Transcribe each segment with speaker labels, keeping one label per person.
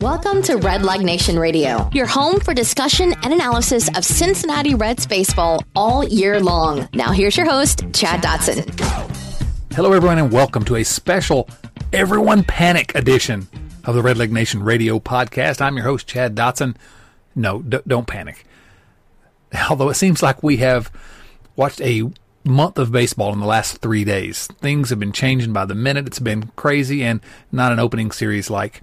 Speaker 1: Welcome to Redleg Nation Radio, your home for discussion and analysis of Cincinnati Reds baseball all year long. Now, here's your host, Chad Dotson.
Speaker 2: Hello, everyone, and welcome to a special Everyone Panic edition of the Redleg Nation Radio podcast. I'm your host, Chad Dotson. No, d- don't panic. Although it seems like we have watched a month of baseball in the last three days. Things have been changing by the minute. It's been crazy and not an opening series like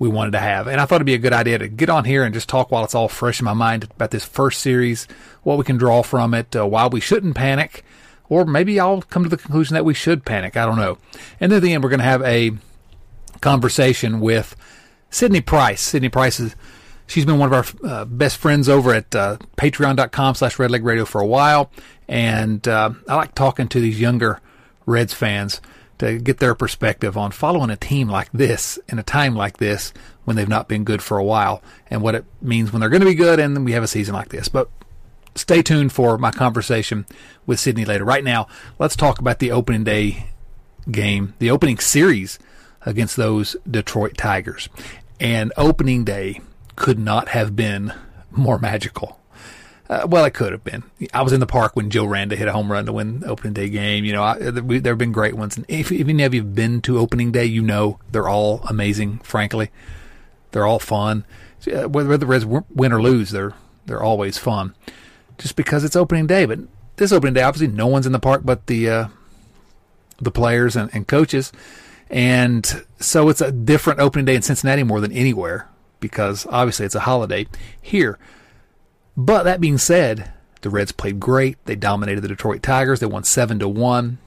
Speaker 2: we wanted to have. And I thought it'd be a good idea to get on here and just talk while it's all fresh in my mind about this first series, what we can draw from it, uh, why we shouldn't panic, or maybe I'll come to the conclusion that we should panic. I don't know. And then at the end, we're going to have a conversation with Sydney Price. Sydney Price is she's been one of our uh, best friends over at uh, patreon.com slash redleg radio for a while and uh, i like talking to these younger reds fans to get their perspective on following a team like this in a time like this when they've not been good for a while and what it means when they're going to be good and then we have a season like this. But stay tuned for my conversation with sydney later. Right now let's talk about the opening day game the opening series against those detroit tigers. And opening day could not have been more magical. Uh, well, it could have been. I was in the park when Joe Randa hit a home run to win the opening day game. You know, I, we, there have been great ones. And if, if any of you have been to opening day, you know they're all amazing. Frankly, they're all fun. Uh, whether the Reds win or lose, they're they're always fun. Just because it's opening day, but this opening day, obviously, no one's in the park but the uh, the players and, and coaches, and so it's a different opening day in Cincinnati more than anywhere because obviously it's a holiday here. But that being said, the Reds played great. They dominated the Detroit Tigers. They won seven to one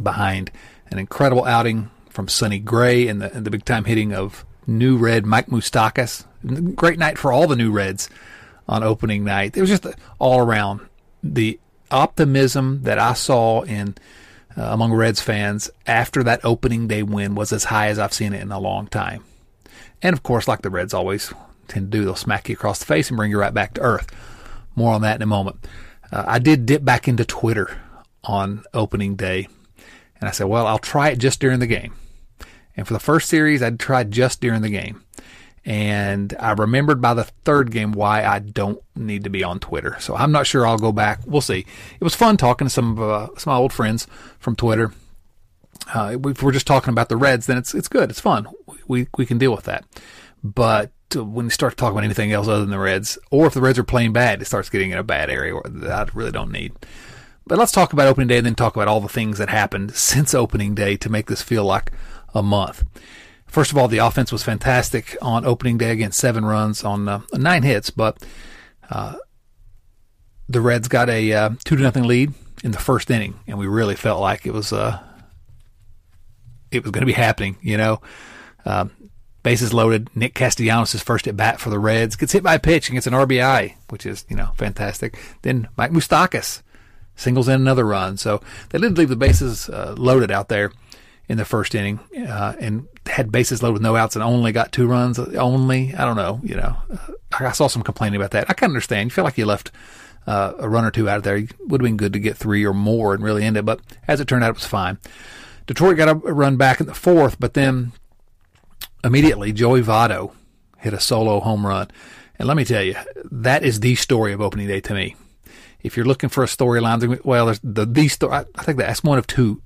Speaker 2: behind an incredible outing from Sonny Gray and the, and the big time hitting of new Red Mike Moustakas. Great night for all the new Reds on opening night. It was just all around the optimism that I saw in uh, among Reds fans after that opening day win was as high as I've seen it in a long time. And of course, like the Reds always tend to do, they'll smack you across the face and bring you right back to earth. More on that in a moment. Uh, I did dip back into Twitter on opening day, and I said, well, I'll try it just during the game. And for the first series, I tried just during the game. And I remembered by the third game why I don't need to be on Twitter. So I'm not sure I'll go back. We'll see. It was fun talking to some of uh, some old friends from Twitter uh, if we're just talking about the Reds, then it's it's good. It's fun. We we can deal with that. But when you start talking about anything else other than the Reds, or if the Reds are playing bad, it starts getting in a bad area that I really don't need. But let's talk about opening day and then talk about all the things that happened since opening day to make this feel like a month. First of all, the offense was fantastic on opening day against seven runs on uh, nine hits, but uh, the Reds got a uh, two to nothing lead in the first inning, and we really felt like it was uh, it was going to be happening, you know. Um, bases loaded. Nick Castellanos' first at bat for the Reds gets hit by a pitch and gets an RBI, which is you know fantastic. Then Mike Moustakas singles in another run. So they did leave the bases uh, loaded out there in the first inning uh, and had bases loaded with no outs and only got two runs. Only I don't know. You know, I saw some complaining about that. I can understand. You feel like you left. Uh, a run or two out of there it would have been good to get three or more and really end it, but as it turned out, it was fine. Detroit got a run back in the fourth, but then immediately Joey Votto hit a solo home run. And let me tell you, that is the story of opening day to me. If you're looking for a storyline, well, there's the the story. I think that's one of two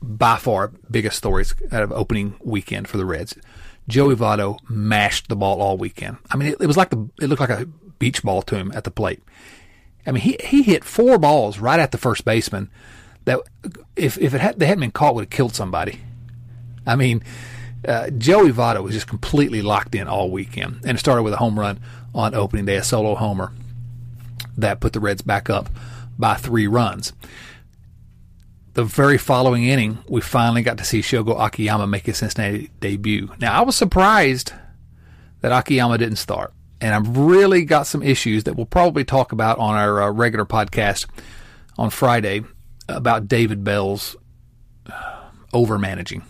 Speaker 2: by far biggest stories out of opening weekend for the Reds. Joey Votto mashed the ball all weekend. I mean, it, it was like the it looked like a beach ball to him at the plate. I mean, he he hit four balls right at the first baseman that if if it had, they hadn't been caught would have killed somebody. I mean, uh, Joey Votto was just completely locked in all weekend, and it started with a home run on opening day, a solo homer that put the Reds back up by three runs. The very following inning, we finally got to see Shogo Akiyama make his Cincinnati debut. Now, I was surprised that Akiyama didn't start. And I've really got some issues that we'll probably talk about on our uh, regular podcast on Friday about David Bell's uh, over managing.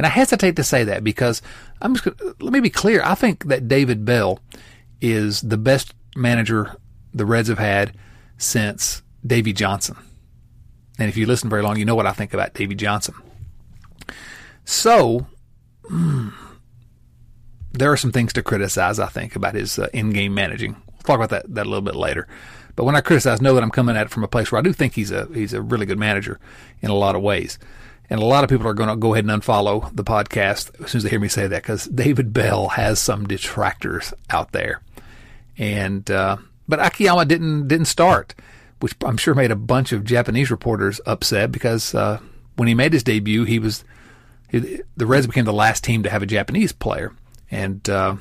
Speaker 2: And I hesitate to say that because I'm just gonna, let me be clear. I think that David Bell is the best manager the Reds have had since Davey Johnson. And if you listen very long, you know what I think about Davey Johnson. So, mm, there are some things to criticize, I think, about his uh, in-game managing. We'll talk about that, that a little bit later. But when I criticize, know that I'm coming at it from a place where I do think he's a he's a really good manager in a lot of ways. And a lot of people are going to go ahead and unfollow the podcast as soon as they hear me say that because David Bell has some detractors out there. And uh, but Akiyama didn't didn't start, which I'm sure made a bunch of Japanese reporters upset because uh, when he made his debut, he was he, the Reds became the last team to have a Japanese player, and uh,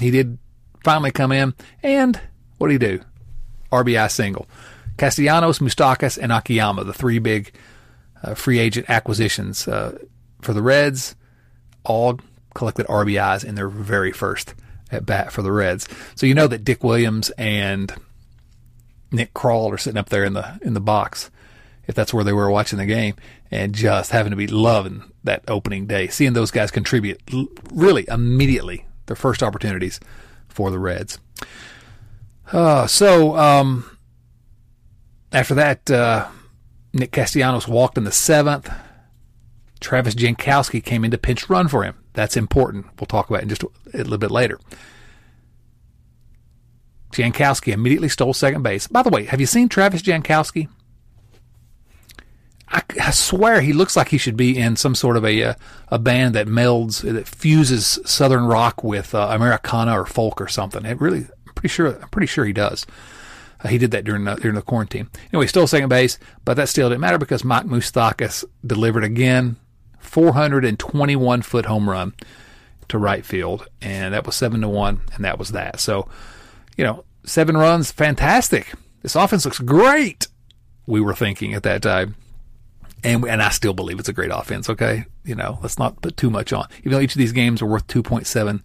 Speaker 2: he did finally come in. And what did he do? RBI single. Castellanos, Moustakas, and Akiyama, the three big uh, free agent acquisitions uh, for the Reds, all collected RBIs in their very first at bat for the Reds. So you know that Dick Williams and Nick Krall are sitting up there in the in the box, if that's where they were watching the game, and just having to be loving that opening day, seeing those guys contribute really immediately their first opportunities for the Reds. Uh, so um, after that, uh, Nick Castellanos walked in the seventh. Travis Jankowski came in to pinch run for him. That's important. We'll talk about it in just a little bit later. Jankowski immediately stole second base. By the way, have you seen Travis Jankowski? I, I, swear he looks like he should be in some sort of a uh, a band that melds that fuses southern rock with uh, Americana or folk or something. It really, I'm pretty sure. I'm pretty sure he does. Uh, he did that during the, during the quarantine. Anyway, still second base, but that still didn't matter because Mike Moustakas delivered again, 421 foot home run to right field, and that was seven to one, and that was that. So, you know, seven runs, fantastic. This offense looks great. We were thinking at that time and and I still believe it's a great offense. Okay, you know, let's not put too much on. Even though each of these games are worth 2.7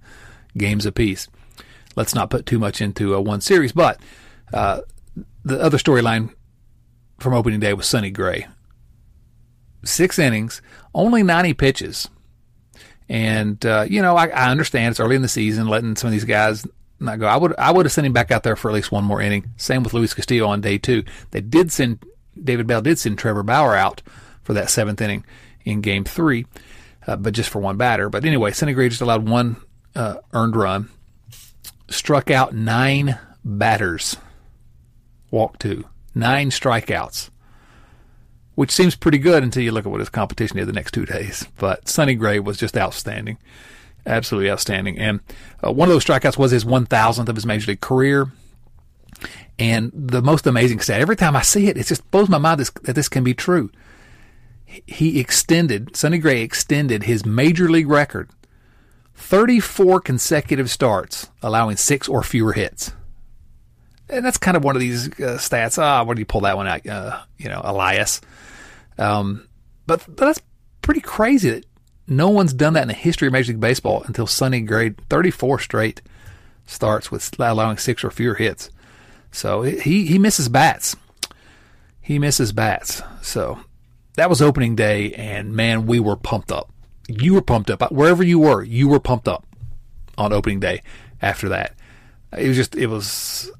Speaker 2: games apiece, let's not put too much into a one series. But uh, the other storyline from opening day was Sonny Gray. Six innings, only 90 pitches. And uh, you know, I, I understand it's early in the season, letting some of these guys not go. I would I would have sent him back out there for at least one more inning. Same with Luis Castillo on day two. They did send David Bell did send Trevor Bauer out for that seventh inning in Game Three, uh, but just for one batter. But anyway, Sonny Gray just allowed one uh, earned run, struck out nine batters, walked two, nine strikeouts, which seems pretty good until you look at what his competition did the next two days. But Sonny Gray was just outstanding, absolutely outstanding. And uh, one of those strikeouts was his 1,000th of his major league career. And the most amazing stat, every time I see it, it just blows my mind this, that this can be true. He extended, Sonny Gray extended his major league record 34 consecutive starts, allowing six or fewer hits. And that's kind of one of these uh, stats. Ah, where do you pull that one out? Uh, you know, Elias. Um, but, but that's pretty crazy that no one's done that in the history of Major League Baseball until Sonny Gray, 34 straight starts with allowing six or fewer hits. So he he misses bats. He misses bats. So that was opening day, and man, we were pumped up. You were pumped up wherever you were. You were pumped up on opening day. After that, it was just it was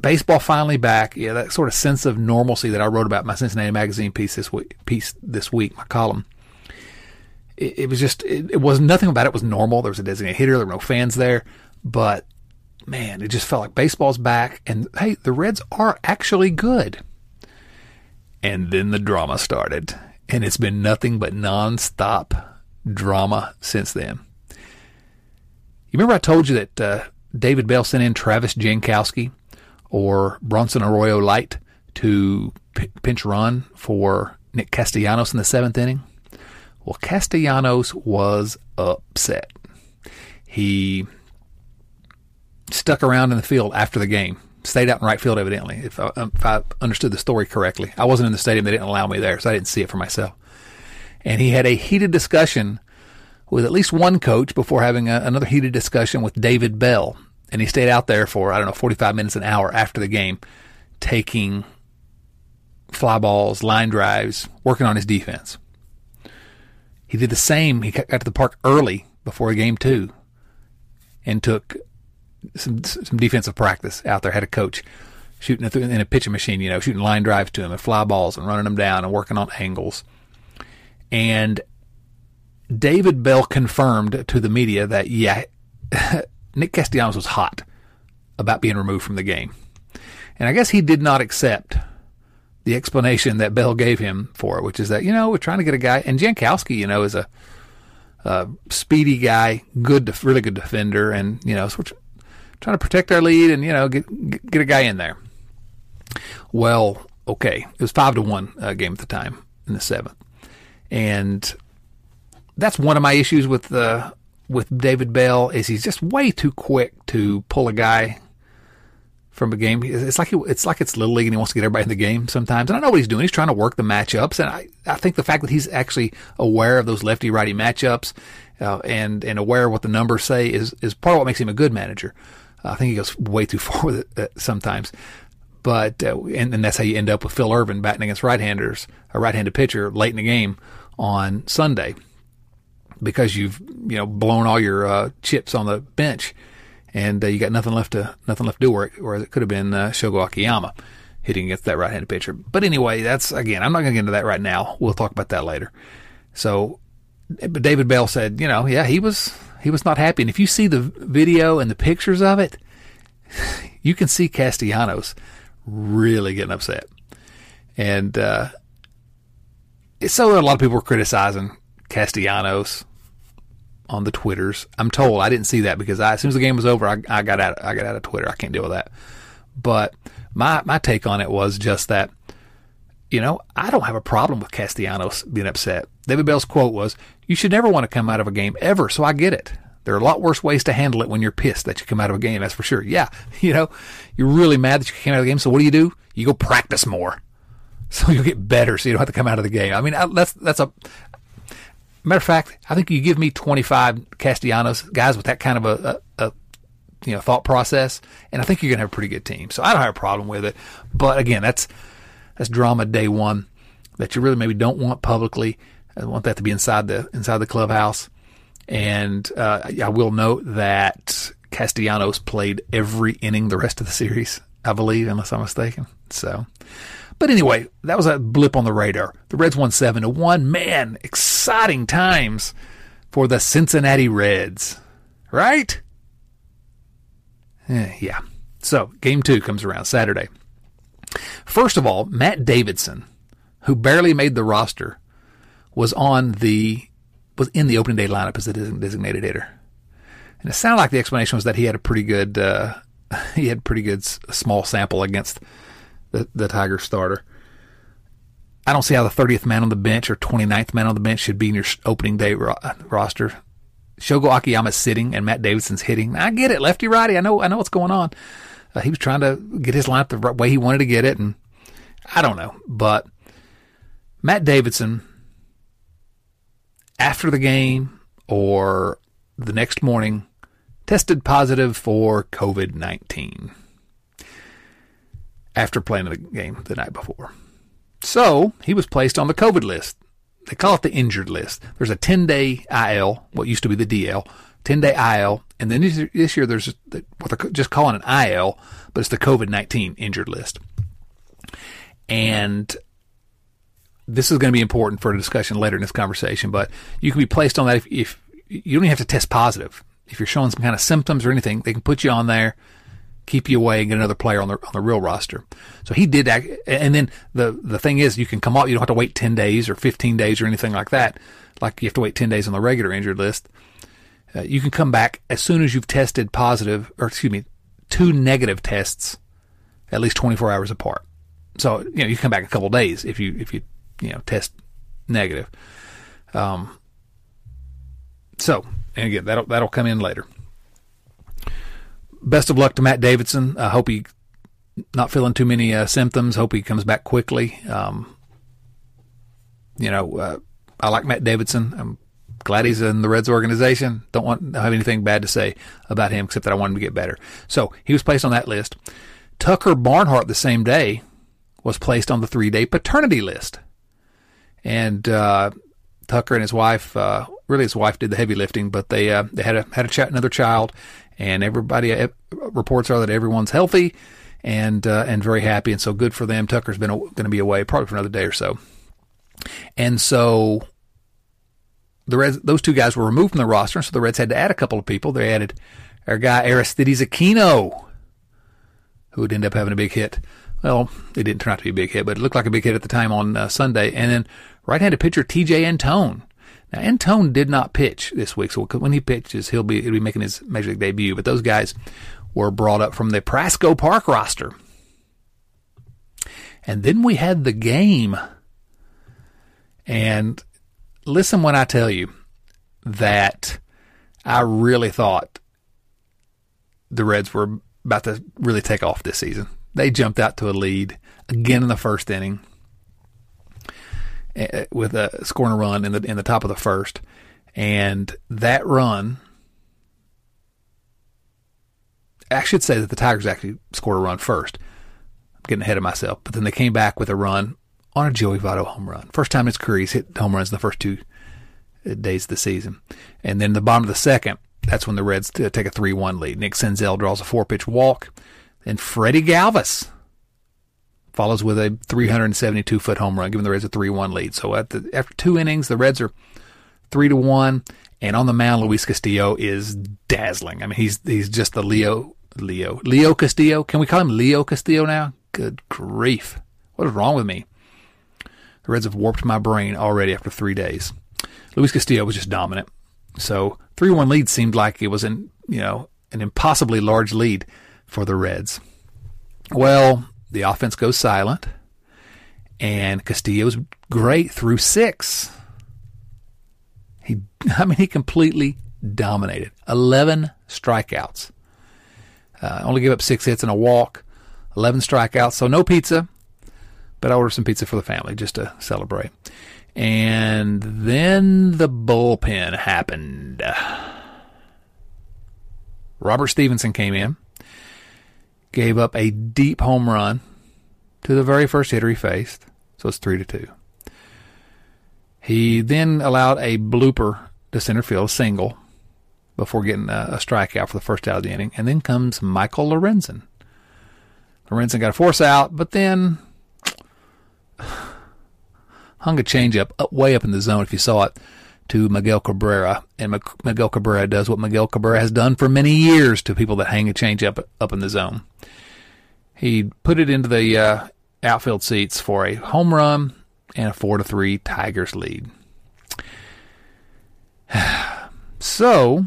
Speaker 2: baseball finally back. Yeah, that sort of sense of normalcy that I wrote about my Cincinnati Magazine piece this week. Piece this week, my column. It, it was just it, it was nothing about it was normal. There was a designated hitter. There were no fans there, but man, it just felt like baseball's back. And hey, the Reds are actually good. And then the drama started. And it's been nothing but nonstop drama since then. You remember I told you that uh, David Bell sent in Travis Jankowski or Bronson Arroyo Light to p- pinch run for Nick Castellanos in the seventh inning? Well, Castellanos was upset. He stuck around in the field after the game. Stayed out in right field, evidently, if I, um, if I understood the story correctly. I wasn't in the stadium; they didn't allow me there, so I didn't see it for myself. And he had a heated discussion with at least one coach before having a, another heated discussion with David Bell. And he stayed out there for, I don't know, 45 minutes, an hour after the game, taking fly balls, line drives, working on his defense. He did the same. He got to the park early before game two and took some some defensive practice out there. Had a coach shooting in a pitching machine, you know, shooting line drives to him and fly balls and running them down and working on angles. And David Bell confirmed to the media that yeah, Nick Castellanos was hot about being removed from the game. And I guess he did not accept the explanation that Bell gave him for it, which is that, you know, we're trying to get a guy, and Jankowski, you know, is a, a speedy guy, good, really good defender, and, you know, so we're trying to protect our lead and, you know, get, get a guy in there. Well, okay, it was five to one uh, game at the time in the seventh. And that's one of my issues with uh, with David Bell is he's just way too quick to pull a guy from a game. It's like he, it's like it's little league and he wants to get everybody in the game sometimes. And I know what he's doing. He's trying to work the matchups, and I, I think the fact that he's actually aware of those lefty righty matchups uh, and and aware of what the numbers say is is part of what makes him a good manager. I think he goes way too far with it uh, sometimes. But uh, and, and that's how you end up with Phil Ervin batting against right-handers, a right-handed pitcher late in the game on Sunday because you've you know blown all your uh, chips on the bench, and uh, you got nothing left to nothing left to do. Where, where it could have been uh, Shogo Akiyama hitting against that right-handed pitcher. But anyway, that's again, I'm not going to get into that right now. We'll talk about that later. So, but David Bell said, you know, yeah, he was he was not happy, and if you see the video and the pictures of it, you can see Castellanos really getting upset, and. Uh, so a lot of people were criticizing Castellanos on the Twitters. I'm told I didn't see that because I, as soon as the game was over, I, I got out. I got out of Twitter. I can't deal with that. But my my take on it was just that, you know, I don't have a problem with Castellanos being upset. David Bell's quote was, "You should never want to come out of a game ever." So I get it. There are a lot worse ways to handle it when you're pissed that you come out of a game. That's for sure. Yeah, you know, you're really mad that you came out of the game. So what do you do? You go practice more, so you'll get better. So you don't have to come out of the game. I mean, that's that's a Matter of fact, I think you give me 25 Castellanos guys with that kind of a, a, a you know thought process, and I think you're to have a pretty good team. So I don't have a problem with it. But again, that's that's drama day one that you really maybe don't want publicly. I want that to be inside the inside the clubhouse. And uh, I will note that Castellanos played every inning the rest of the series, I believe, unless I'm mistaken. So but anyway, that was a blip on the radar. The Reds won 7 to 1. Man, exciting times for the Cincinnati Reds. Right? Eh, yeah. So, game 2 comes around Saturday. First of all, Matt Davidson, who barely made the roster, was on the was in the opening day lineup as a designated hitter. And it sounded like the explanation was that he had a pretty good uh, he had pretty good small sample against the, the Tiger starter. I don't see how the 30th man on the bench or 29th man on the bench should be in your opening day ro- roster. Shogo Akiyama's sitting and Matt Davidson's hitting. I get it, lefty righty. I know, I know what's going on. Uh, he was trying to get his lineup the way he wanted to get it, and I don't know. But Matt Davidson, after the game or the next morning, tested positive for COVID 19 after playing the game the night before. So he was placed on the COVID list. They call it the injured list. There's a 10 day IL, what used to be the DL, 10 day IL, and then this year there's what they're just calling an IL, but it's the COVID 19 injured list. And this is going to be important for a discussion later in this conversation, but you can be placed on that if, if you don't even have to test positive. If you're showing some kind of symptoms or anything, they can put you on there keep you away and get another player on the on the real roster. So he did that, and then the the thing is, you can come off. You don't have to wait ten days or fifteen days or anything like that. Like you have to wait ten days on the regular injured list. Uh, you can come back as soon as you've tested positive, or excuse me, two negative tests, at least twenty four hours apart. So you know you come back a couple days if you if you you know test negative. Um. So and again that'll that'll come in later best of luck to Matt Davidson. I hope he not feeling too many uh, symptoms. Hope he comes back quickly. Um, you know, uh, I like Matt Davidson. I'm glad he's in the Reds organization. Don't want to have anything bad to say about him except that I want him to get better. So he was placed on that list. Tucker Barnhart the same day was placed on the three day paternity list. And uh, Tucker and his wife, uh, really his wife did the heavy lifting, but they uh, they had a had a ch- another child, and everybody reports are that everyone's healthy and uh, and very happy, and so good for them. Tucker's been going to be away probably for another day or so, and so the Reds, those two guys were removed from the roster, so the Reds had to add a couple of people. They added our guy Aristides Aquino, who would end up having a big hit. Well, it didn't turn out to be a big hit, but it looked like a big hit at the time on uh, Sunday. And then right-handed pitcher Tejay Antone. Now Antone did not pitch this week, so when he pitches, he'll be he'll be making his major league debut. But those guys were brought up from the Prasco Park roster. And then we had the game. And listen when I tell you that I really thought the Reds were about to really take off this season. They jumped out to a lead again in the first inning Eh, eh, with a scoring a run in the in the top of the first, and that run. I should say that the Tigers actually scored a run first. I'm getting ahead of myself, but then they came back with a run on a Joey Votto home run. First time in his career he's hit home runs in the first two eh, days of the season. And then the bottom of the second, that's when the Reds take a 3-1 lead. Nick Senzel draws a four-pitch walk. and Freddie Galvis follows with a 372-foot home run, giving the Reds a 3-1 lead. So the, after two innings, the Reds are 3 to 1. And on the mound, Luis Castillo is dazzling. I mean, he's he's just the Leo Leo Leo Castillo. Can we call him Leo Castillo now? Good grief! What is wrong with me? The Reds have warped my brain already after three days. Luis Castillo was just dominant. So 3-1 lead seemed like it was an, you know, an impossibly large lead for the Reds. Well, the offense goes silent and Castillo's great through 6. He I mean he completely dominated. 11 strikeouts. Uh, only gave up 6 hits and a walk. 11 strikeouts, so no pizza, but I ordered some pizza for the family just to celebrate. And then the bullpen happened. Robert Stephenson came in, gave up a deep home run to the very first hitter he faced, so it's three to two. He then allowed a blooper to center field, a single, before getting a, a strikeout for the first out of the inning. And then comes Michael Lorenzen. Lorenzen got a force out, but then hung a changeup up, way up in the zone if you saw it to Miguel Cabrera, and Miguel Cabrera does what Miguel Cabrera has done for many years to people that hang a changeup up in the zone. He put it into the uh, outfield seats for a home run and a four to three Tigers lead. so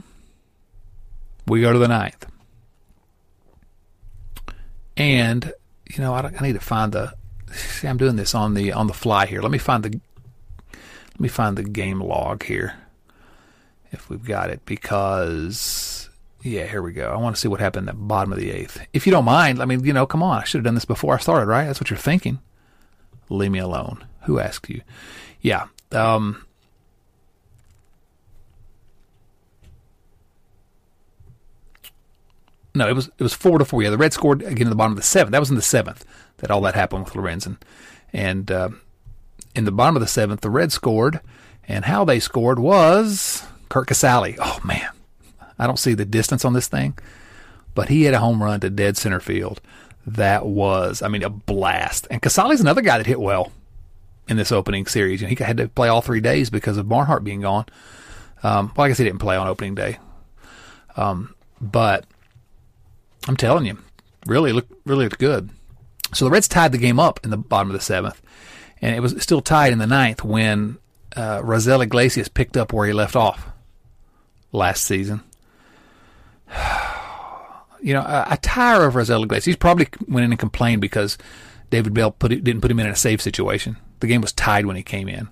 Speaker 2: we go to the ninth, and you know I, I need to find the see, I'm doing this on the on the fly here. Let me find the let me find the game log here if we've got it because yeah, here we go. I want to see what happened at the bottom of the eighth. If you don't mind, I mean, you know, come on, I should have done this before I started, right? That's what you're thinking. Leave me alone. Who asked you? Yeah. Um, no, it was it was four to four. Yeah, the Reds scored again in the bottom of the seventh. That was in the seventh that all that happened with Lorenzen. And uh, in the bottom of the seventh, the Reds scored, and how they scored was Curt Casali. Oh man, I don't see the distance on this thing, but he had a home run to dead center field. That was, I mean, a blast. And Casali's another guy that hit well in this opening series. You know, he had to play all three days because of Barnhart being gone. Um, well, I guess he didn't play on opening day. Um, but I'm telling you, really look really looked good. So the Reds tied the game up in the bottom of the seventh, and it was still tied in the ninth when uh, Raisel Iglesias picked up where he left off last season. you know, I, tire of Raisel Iglesias. He's probably went in and complained because David Bell put it, didn't put him in a safe situation. The game was tied when he came in.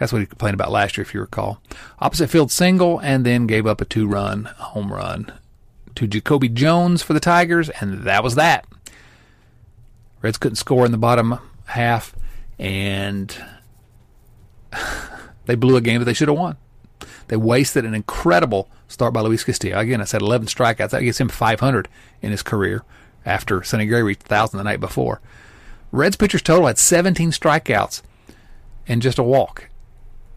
Speaker 2: That's what he complained about last year, if you recall. Opposite field single, and then gave up a two-run home run to Jacoby Jones for the Tigers, and that was that. Reds couldn't score in the bottom half, and they blew a game that they should have won. They wasted an incredible start by Luis Castillo. Again, I said 11 strikeouts. That gets him 500 in his career after Sonny Gray reached 1,000 the night before. Reds pitchers total had 17 strikeouts and just a walk,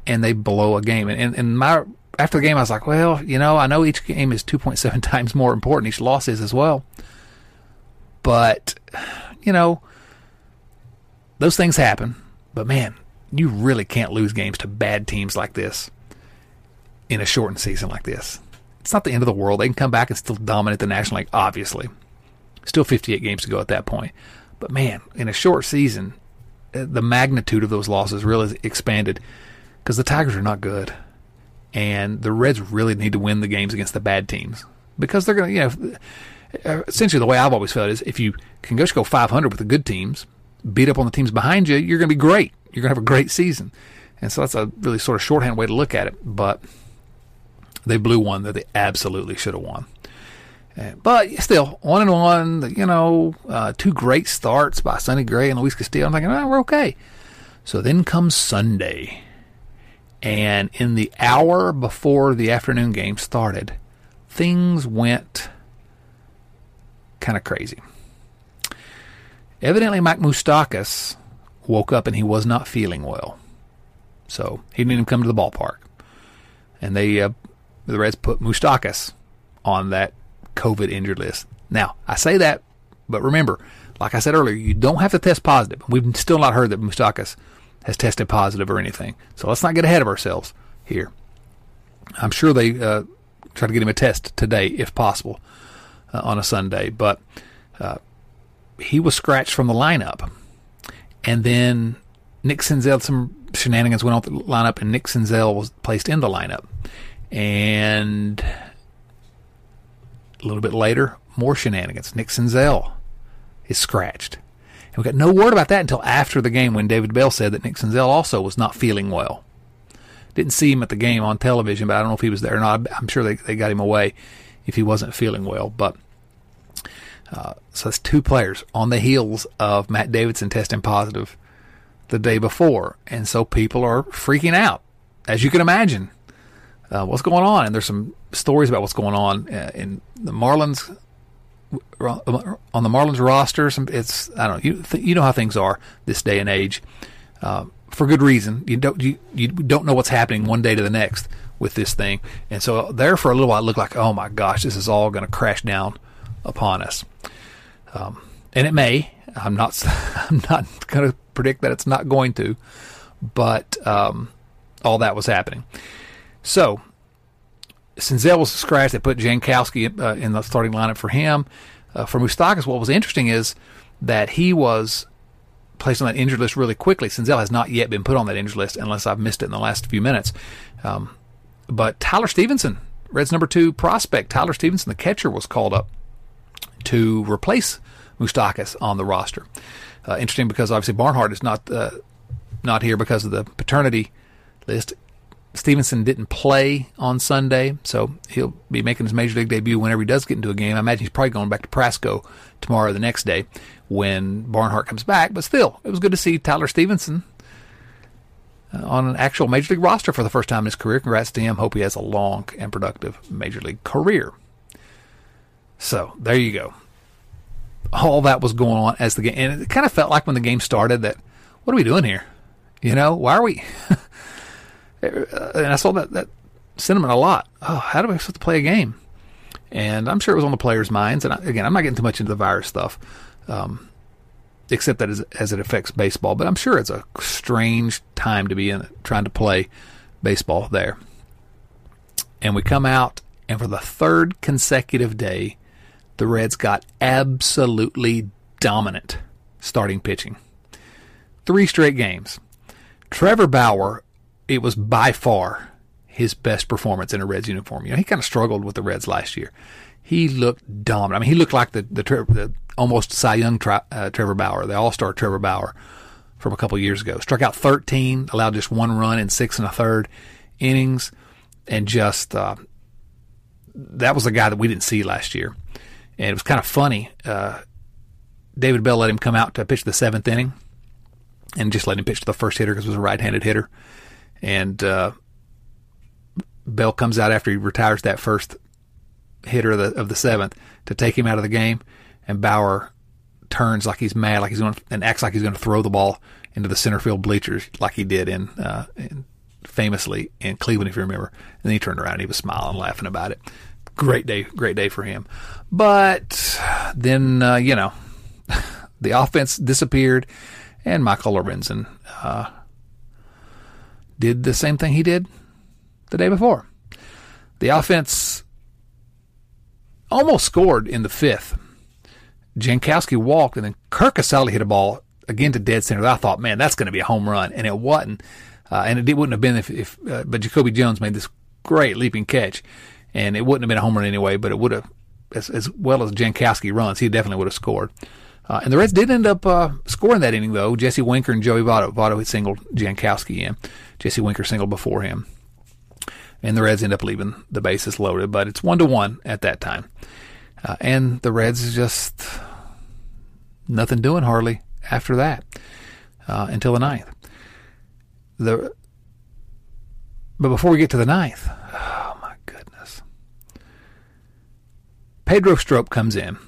Speaker 2: and they blow a game. And, and, and my after the game, I was like, well, you know, I know each game is 2.7 times more important. Each loss is as well. But, you know, those things happen. But man, you really can't lose games to bad teams like this in a shortened season like this. It's not the end of the world. They can come back and still dominate the National League, obviously. Still 58 games to go at that point. But man, in a short season, uh, the magnitude of those losses really expanded because the Tigers are not good and the Reds really need to win the games against the bad teams because they're going to, you know, essentially the way I've always felt is if you can just go 500 with the good teams, beat up on the teams behind you, you're going to be great. You're going to have a great season. And so that's a really sort of shorthand way to look at it. But they blew one that they absolutely should have won. But still, one and one, you know, uh, two great starts by Sonny Gray and Luis Castillo. I'm thinking, oh, we're okay. So then comes Sunday. And in the hour before the afternoon game started, things went kind of crazy. Evidently, Mike Moustakas woke up and he was not feeling well. So he didn't even come to the ballpark. And they, uh, the Reds put Moustakas on that COVID injured list. Now, I say that, but remember, like I said earlier, you don't have to test positive. We've still not heard that Moustakas has tested positive or anything. So let's not get ahead of ourselves here. I'm sure they uh, try to get him a test today, if possible, uh, on a Sunday. But uh, he was scratched from the lineup. And then Nick Senzel, some shenanigans went off the lineup, and Nick Senzel was placed in the lineup. And a little bit later, more shenanigans. Nick Senzel is scratched. And We got no word about that until after the game when David Bell said that Nick Senzel also was not feeling well. Didn't see him at the game on television, but I don't know if he was there or not. I'm sure they, they got him away if he wasn't feeling well. But uh, so that's two players on the heels of Matt Davidson testing positive the day before, and so people are freaking out, as you can imagine. Uh, what's going on? And there's some stories about what's going on uh, in the Marlins on the Marlins roster. It's I don't know. You you know how things are this day and age. Uh, for good reason. You don't you, you don't know what's happening one day to the next with this thing, and so there for a little while it looked like oh my gosh, this is all going to crash down upon us. Um, and it may. I'm not. I'm not going to predict that it's not going to, but um, all that was happening. So Senzel was scratched. They put Jankowski uh, in the starting lineup for him. Uh, for Moustakas, what was interesting is that he was placed on that injured list really quickly. Senzel has not yet been put on that injured list unless I've missed it in the last few minutes. Um, but Tyler Stephenson, Reds number two prospect, Tyler Stephenson, the catcher, was called up to replace Moustakas on the roster. Uh, interesting because obviously Barnhart is not uh, not here because of the paternity list. Stephenson didn't play on Sunday, so he'll be making his major league debut whenever he does get into a game. I imagine he's probably going back to Prasco tomorrow or the next day when Barnhart comes back. But still, it was good to see Tyler Stephenson uh, on an actual major league roster for the first time in his career. Congrats to him. Hope he has a long and productive major league career. So there you go. All that was going on as the game, and it kind of felt like when the game started that, what are we doing here? You know, why are we? Uh, and I saw that that sentiment a lot. Oh, how do we supposed to play a game? And I'm sure it was on the players' minds. And I, again, I'm not getting too much into the virus stuff, um, except that as, as, it affects baseball. But I'm sure it's a strange time to be in trying to play baseball there. And we come out, and for the third consecutive day, the Reds got absolutely dominant starting pitching. Three straight games. Trevor Bauer it was by far his best performance in a Reds uniform. You know, he kind of struggled with the Reds last year. He looked dominant. I mean, he looked like the the, the almost Cy Young tri, uh, Trevor Bauer, the All Star Trevor Bauer from a couple years ago. Struck out 13, allowed just one run in six and a third innings, and just uh, that was a guy that we didn't see last year. And it was kind of funny. Uh, David Bell let him come out to pitch the seventh inning, and just let him pitch to the first hitter because it was a right-handed hitter and uh, Bell comes out after he retires that first hitter of the, of the seventh to take him out of the game, and Bauer turns like he's mad, like he's going and acts like he's going to throw the ball into the center field bleachers, like he did in, uh, in famously in Cleveland, if you remember. And then he turned around and he was smiling, laughing about it. Great day, great day for him. But then, uh, you know, the offense disappeared, and Michael Lorenzen uh, did the same thing he did the day before. The offense almost scored in the fifth. Jankowski walked, and then Curt Casali hit a ball again to dead center. I thought, man, that's going to be a home run, and it wasn't. Uh, and it wouldn't have been if, if uh, but Jacoby Jones made this great leaping catch, and it wouldn't have been a home run anyway. But it would have, as, as well as Jankowski runs, he definitely would have scored. Uh, and the Reds did end up uh, scoring that inning, though. Jesse Winker and Joey Votto. Votto had singled Jankowski in. Jesse Winker singled before him. And the Reds end up leaving the bases loaded, but it's one to one at that time. Uh, and the Reds just nothing doing hardly after that uh, until the ninth. The but before we get to the ninth, oh my goodness, Pedro Strop comes in,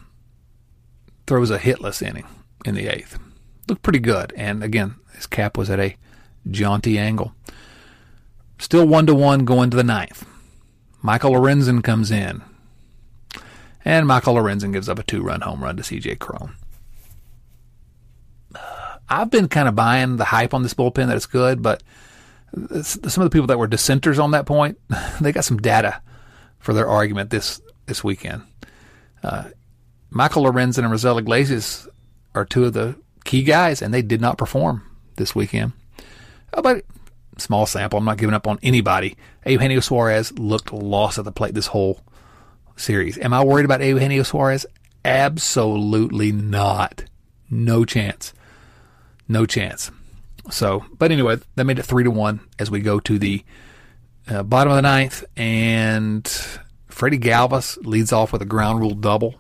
Speaker 2: throws a hitless inning in the eighth. Looked pretty good, and again, his cap was at a jaunty angle. Still one to one going to the ninth. Michael Lorenzen comes in, and Michael Lorenzen gives up a two run home run to CJ Cron. I've been kind of buying the hype on this bullpen that it's good, but some of the people that were dissenters on that point, they got some data for their argument this this weekend. Uh, Michael Lorenzen and Raisel Iglesias are two of the key guys, and they did not perform this weekend. Oh, but small sample, I'm not giving up on anybody. Eugenio Suarez looked lost at the plate this whole series. Am I worried about Eugenio Suarez? Absolutely not. No chance. No chance. So, but anyway, that made it three to one as we go to the uh, bottom of the ninth, and Freddie Galvis leads off with a ground rule double.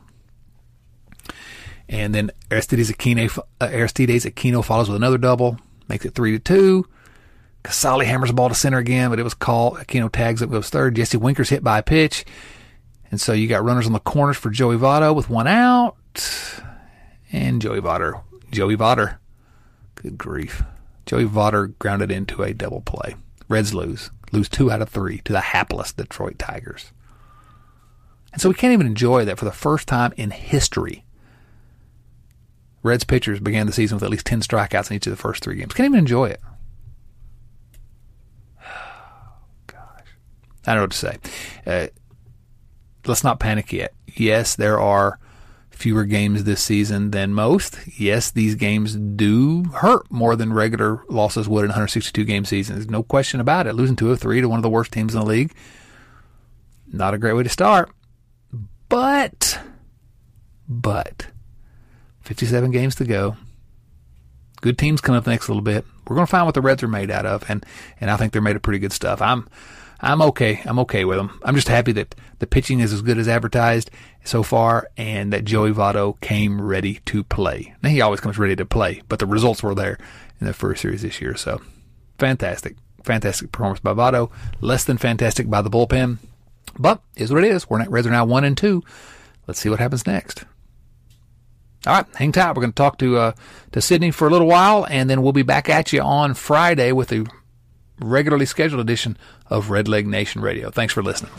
Speaker 2: And then Aristides Aquino, uh, Aristides Aquino follows with another double, makes it three to two. Casali hammers the ball to center again, but it was called. Aquino tags it, goes third. Jesse Winker's hit by a pitch. And so you got runners on the corners for Joey Votto with one out. And Joey Votto. Joey Votto. Good grief. Joey Votto grounded into a double play. Reds lose. Lose two out of three to the hapless Detroit Tigers. And so we can't even enjoy that for the first time in history. Reds pitchers began the season with at least 10 strikeouts in each of the first three games. Can't even enjoy it. Gosh. I don't know what to say. Uh, let's not panic yet. Yes, there are fewer games this season than most. Yes, these games do hurt more than regular losses would in 162 game seasons. No question about it. Losing two or three to one of the worst teams in the league, not a great way to start. But, but, 57 games to go. Good teams coming up next little bit. We're going to find what the Reds are made out of, and and I think they're made of pretty good stuff. I'm I'm okay. I'm okay with them. I'm just happy that the pitching is as good as advertised so far and that Joey Votto came ready to play. Now, he always comes ready to play, but the results were there in the first series this year. So, fantastic. Fantastic performance by Votto. Less than fantastic by the bullpen. But is what it is. We're Reds are now one and two. Let's see what happens next. All right, hang tight. We're going to talk to uh, to Sydney for a little while, and then we'll be back at you on Friday with a regularly scheduled edition of Redleg Nation Radio. Thanks for listening.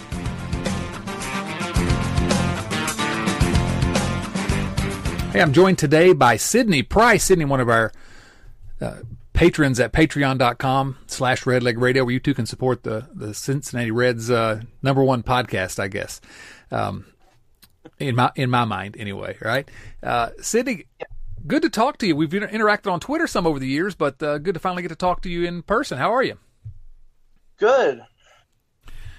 Speaker 2: Hey, I'm joined today by Sydney Price. Sydney, one of our uh, patrons at patreon.com slash redleg radio, where you too can support the, the Cincinnati Reds uh, number one podcast, I guess. Um, in my in my mind, anyway, right? Uh, Sydney, good to talk to you. We've interacted on Twitter some over the years, but uh, good to finally get to talk to you in person. How are you?
Speaker 3: Good.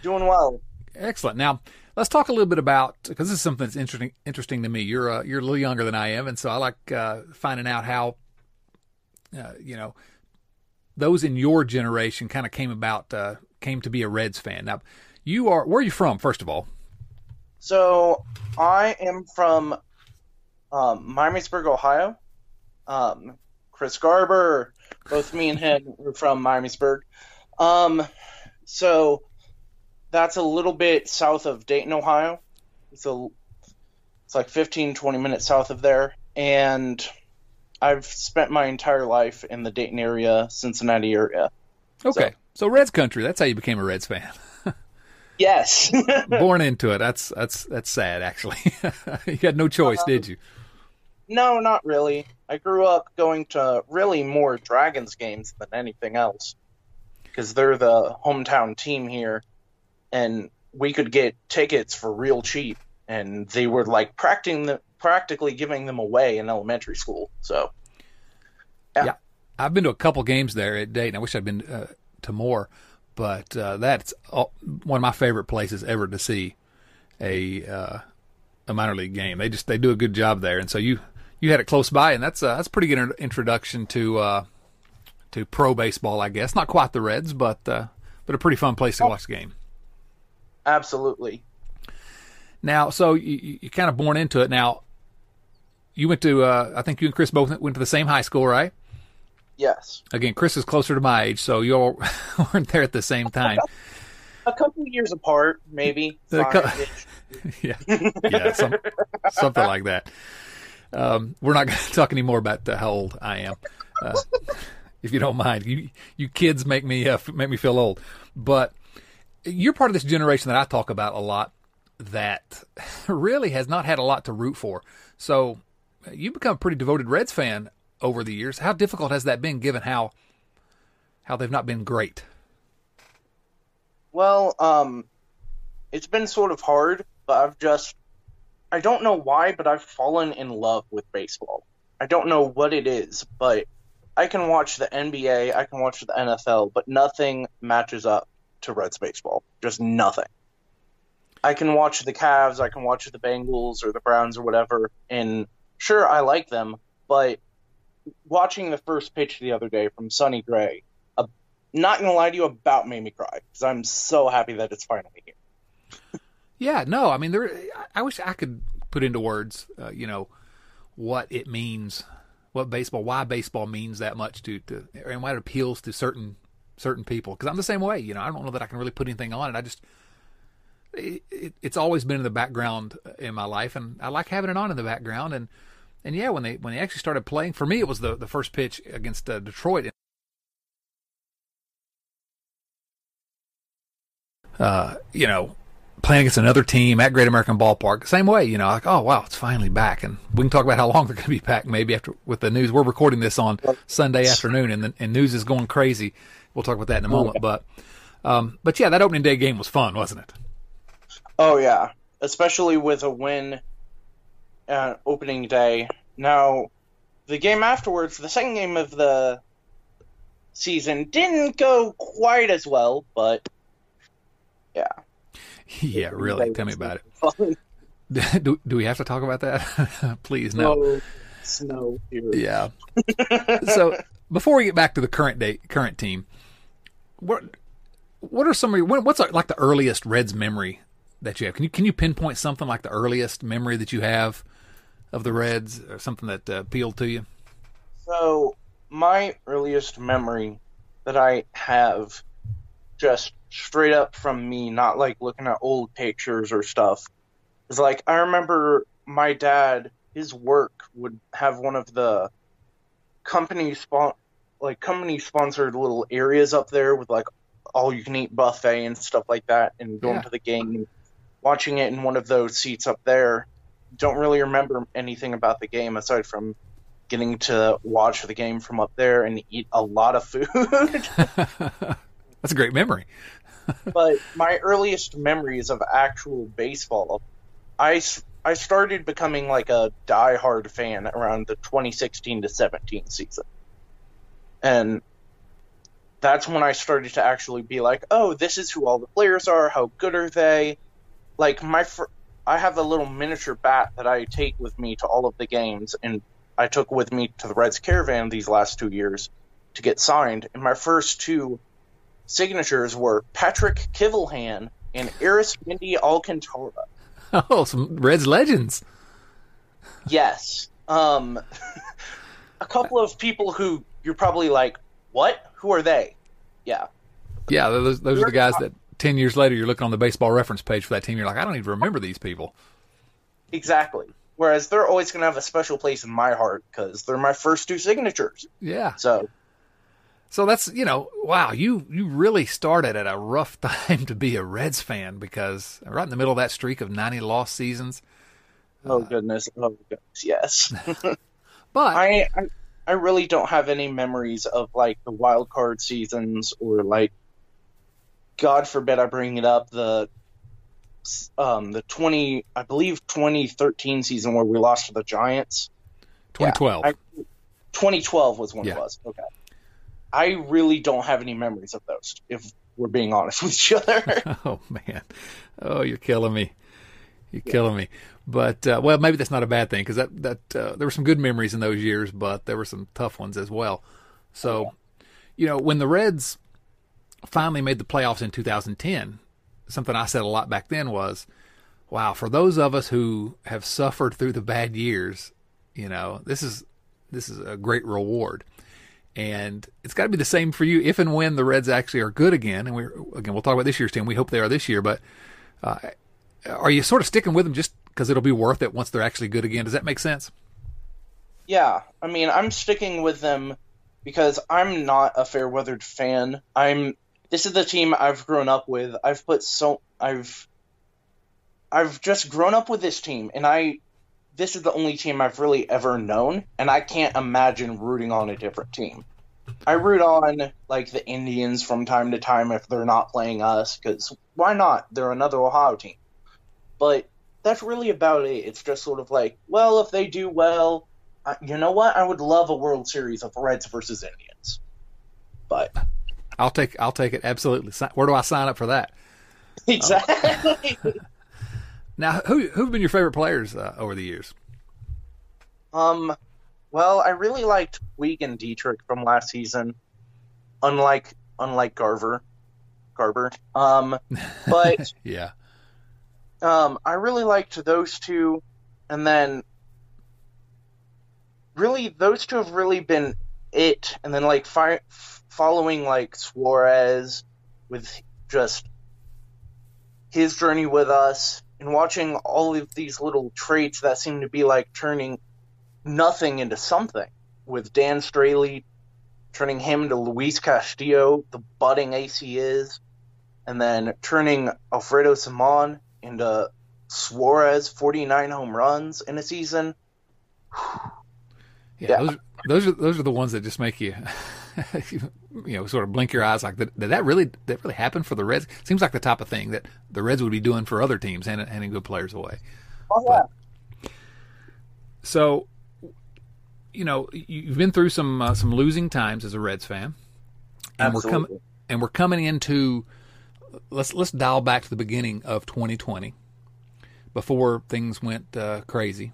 Speaker 3: Doing well.
Speaker 2: Excellent. Now, let's talk a little bit about because this is something that's interesting interesting to me. You're uh, you're a little younger than I am, and so I like uh, finding out how uh, you know those in your generation kind of came about uh, came to be a Reds fan. Now, you are where are you from? First of all,
Speaker 3: so I am from um, Miamisburg, Ohio. Um, Chris Garber, both me and him were from Miamisburg. Um, so that's a little bit south of Dayton, Ohio. It's a it's like 15 20 minutes south of there and I've spent my entire life in the Dayton area, Cincinnati area.
Speaker 2: Okay. So, so Reds country, that's how you became a Reds fan.
Speaker 3: yes.
Speaker 2: Born into it. That's that's that's sad actually. you had no choice, um, did you?
Speaker 3: No, not really. I grew up going to really more Dragons games than anything else because they're the hometown team here, and we could get tickets for real cheap, and they were like practicing the, practically giving them away in elementary school. So,
Speaker 2: yeah, yeah I've been to a couple games there at Dayton. I wish I'd been uh, to more, but uh, that's all, one of my favorite places ever to see a uh, a minor league game. They just they do a good job there, and so you you had it close by, and that's uh, that's a pretty good introduction to uh, to pro baseball, I guess. Not quite the Reds, but uh, but a pretty fun place to watch the game.
Speaker 3: Absolutely.
Speaker 2: Now, so you, you kind of born into it. Now, you went to uh, I think you and Chris both went to the same high school, right?
Speaker 3: Yes.
Speaker 2: Again, Chris is closer to my age, so you all weren't there at the same time.
Speaker 3: A couple years apart, maybe.
Speaker 2: yeah, yeah, some, something like that. Um, we're not going to talk anymore about uh, how old I am, uh, if you don't mind. You you kids make me uh, make me feel old, but you're part of this generation that I talk about a lot that really has not had a lot to root for. So you've become a pretty devoted Reds fan over the years. How difficult has that been, given how how they've not been great?
Speaker 3: Well, um, it's been sort of hard, but I've just I don't know why, but I've fallen in love with baseball. I don't know what it is, but I can watch the NBA, I can watch the NFL, but nothing matches up to Reds baseball. Just nothing. I can watch the Cavs, I can watch the Bengals or the Browns or whatever, and sure, I like them, but watching the first pitch the other day from Sonny Gray, uh, not gonna lie to you, about made me cry because I'm so happy that it's finally here.
Speaker 2: Yeah, no, I mean, there. I wish I could put into words, uh, you know, what it means, what baseball, why baseball means that much to, to and why it appeals to certain certain people. Because I'm the same way, you know. I don't know that I can really put anything on it. I just, it, it, it's always been in the background in my life, and I like having it on in the background. And and yeah, when they when they actually started playing, for me, it was the the first pitch against uh, Detroit. Uh, you know, playing against another team at Great American Ballpark. Same way, you know, like, oh wow, it's finally back, and we can talk about how long they're going to be back. Maybe after with the news, we're recording this on Sunday afternoon, and the and news is going crazy. We'll talk about that in a moment, but um, but yeah, that opening day game was fun, wasn't it?
Speaker 3: Oh yeah, especially with a win uh, opening day. Now, the game afterwards, the second game of the season, didn't go quite as well, but yeah.
Speaker 2: yeah, really. Tell me about it. do, do we have to talk about that? Please, no.
Speaker 3: Snow.
Speaker 2: Yeah. so before we get back to the current date, current team, what what are some of your what's like the earliest Reds memory that you have? Can you can you pinpoint something like the earliest memory that you have of the Reds, or something that uh, appealed to you?
Speaker 3: So my earliest memory that I have, just straight up from me, not like looking at old pictures or stuff. Is like I remember my dad, his work would have one of the company spon- like company sponsored little areas up there with like all you can eat buffet and stuff like that, and going yeah. to the game, watching it in one of those seats up there. Don't really remember anything about the game aside from getting to watch the game from up there and eat a lot of food.
Speaker 2: That's a great memory
Speaker 3: but my earliest memories of actual baseball, I, I started becoming like a die-hard fan around the 2016 to 17 season. And that's when I started to actually be like, oh, this is who all the players are. How good are they? Like my, fr- I have a little miniature bat that I take with me to all of the games, and I took with me to the Reds caravan these last two years to get signed. And my first two signatures were Patrick Kivlehan and Arismendi Alcantara.
Speaker 2: Oh, some Reds legends.
Speaker 3: Yes. Um, a couple of people who you're probably like, what? Who are they? Yeah.
Speaker 2: Yeah, those, those are the guys that ten years later, you're looking on the baseball reference page for that team. You're like, I don't even remember these people.
Speaker 3: Exactly. Whereas they're always going to have a special place in my heart because they're my first two signatures.
Speaker 2: Yeah.
Speaker 3: So
Speaker 2: So that's you know, wow, you you really started at a rough time to be a Reds fan because right in the middle of that streak of ninety lost seasons.
Speaker 3: Oh uh, goodness! Oh goodness! Yes.
Speaker 2: But
Speaker 3: I, I I really don't have any memories of like the wild card seasons or like, God forbid I bring it up the, um the twenty I believe twenty thirteen season where we lost to the Giants.
Speaker 2: 2012.
Speaker 3: I, 2012 was when
Speaker 2: Yeah.
Speaker 3: it was. Okay. I really don't have any memories of those. If we're being honest with each other.
Speaker 2: Oh man, oh you're killing me, you're killing me. But uh, well, maybe that's not a bad thing because that that uh, there were some good memories in those years, but there were some tough ones as well. So, you know, when the Reds finally made the playoffs in 2010, something I said a lot back then was, "Wow, for those of us who have suffered through the bad years, you know, this is this is a great reward." And it's got to be the same for you if and when the Reds actually are good again. And we again, we'll talk about this year's team. We hope they are this year, but uh, are you sort of sticking with them just because it'll be worth it once they're actually good again? Does that make sense?
Speaker 3: Yeah, I mean, I'm sticking with them because I'm not a fair weathered fan. I'm this is the team I've grown up with. I've put so I've I've just grown up with this team and I this is the only team I've really ever known and I can't imagine rooting on a different team. I root on like the Indians from time to time if they're not playing us cuz why not? They're another Ohio team. But that's really about it. It's just sort of like, well, if they do well, I- you know what? I would love a World Series of Reds versus Indians. But
Speaker 2: I'll take I'll take it absolutely. Where do I sign up for that?
Speaker 3: exactly.
Speaker 2: Now, who who've been your favorite players uh, over the years?
Speaker 3: um, well, I really liked and Dietrich from last season. Unlike unlike Garver, Garber. Um, but
Speaker 2: Yeah,
Speaker 3: um, I really liked those two, and then really those two have really been it. And then like fi- following like Suarez with just his journey with us, and watching all of these little traits that seem to be like turning nothing into something. With Dan Straily turning him to Luis Castillo, the budding ace he is, and then turning Alfredo Simon into Suarez, 49 home runs in a season.
Speaker 2: yeah.
Speaker 3: Yeah.
Speaker 2: Those those are those are the ones that just make you. you know, sort of blink your eyes like did, did that really did that really happen for the Reds? Seems like the type of thing that the Reds would be doing for other teams, handing, handing good players away.
Speaker 3: Oh, yeah.
Speaker 2: So, you know, you- you've been through some uh, some losing times as a Reds fan, and we're coming and we're coming into let's let's dial back to the beginning of 2020, before things went uh, crazy,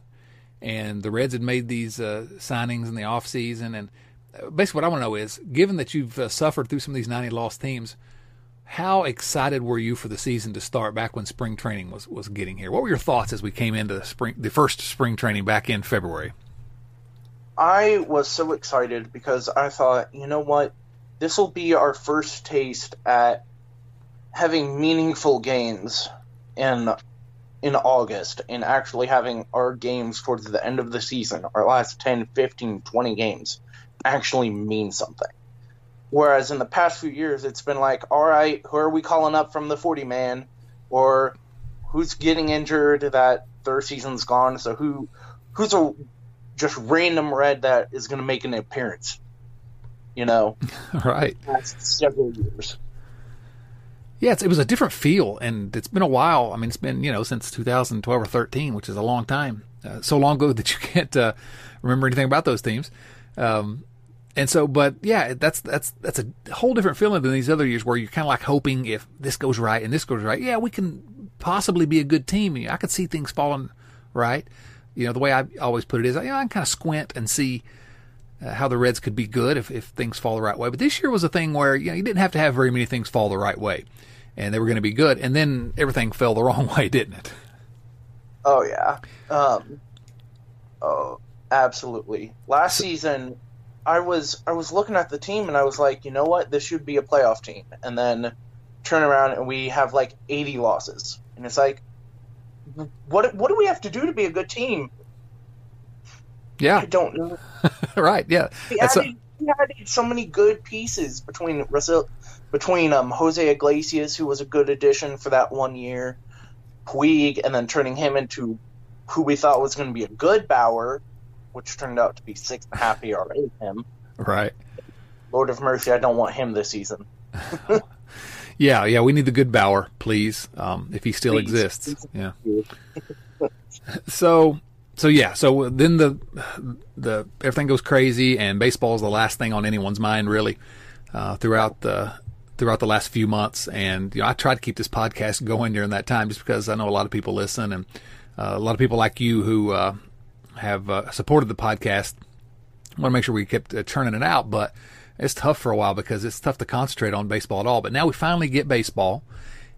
Speaker 2: and the Reds had made these uh, signings in the off season, and basically what I want to know is, given that you've uh, suffered through some of these 90 lost teams. How excited were you for the season to start back when spring training was, was getting here? What were your thoughts as we came into the spring the first spring training back in February?
Speaker 3: I was so excited because I thought, you know what? This will be our first taste at having meaningful games in in August and actually having our games towards the end of the season, our last 10, 15, 20 games actually mean something. Whereas in the past few years, it's been like, all right, who are we calling up from the 40 man? Or who's getting injured that their season's gone? So who who's a just random red that is going to make an appearance? You know,
Speaker 2: right.
Speaker 3: several years.
Speaker 2: Yeah, it's, it was a different feel, and it's been a while. I mean, it's been you know since 2012 or 13, which is a long time. Uh, so long ago that you can't uh, remember anything about those teams. Um, and so, but yeah, that's that's that's a whole different feeling than these other years where you're kind of like hoping if this goes right and this goes right, yeah, we can possibly be a good team. I could see things falling right. You know, the way I always put it is, you know, I kind of squint and see uh, how the Reds could be good if, if things fall the right way. But this year was a thing where you know you didn't have to have very many things fall the right way, and they were going to be good. And then everything fell the wrong way, didn't it?
Speaker 3: Oh yeah. Um, oh, absolutely. Last season, I was I was looking at the team and I was like, you know what, this should be a playoff team. And then turn around and we have like 80 losses, and it's like, what what do we have to do to be a good team?
Speaker 2: Yeah,
Speaker 3: I don't know.
Speaker 2: right. Yeah,
Speaker 3: We
Speaker 2: That's a-
Speaker 3: we added so many good pieces between between um, Jose Iglesias, who was a good addition for that one year, Puig, and then turning him into who we thought was going to be a good Bauer, which turned out to be six and a half ERA. Him,
Speaker 2: right.
Speaker 3: Lord of mercy, I don't want him this season.
Speaker 2: Yeah, yeah. We need the good Bauer, please, um, if he still
Speaker 3: Please.
Speaker 2: exists. Yeah. So, so yeah. So then the the everything goes crazy, and baseball is the last thing on anyone's mind really uh, throughout the throughout the last few months. And you know, I try to keep this podcast going during that time, just because I know a lot of people listen, and uh, a lot of people like you who uh, have uh, supported the podcast. I want to make sure we kept uh, churning it out, but it's tough for a while because it's tough to concentrate on baseball at all. But now we finally get baseball,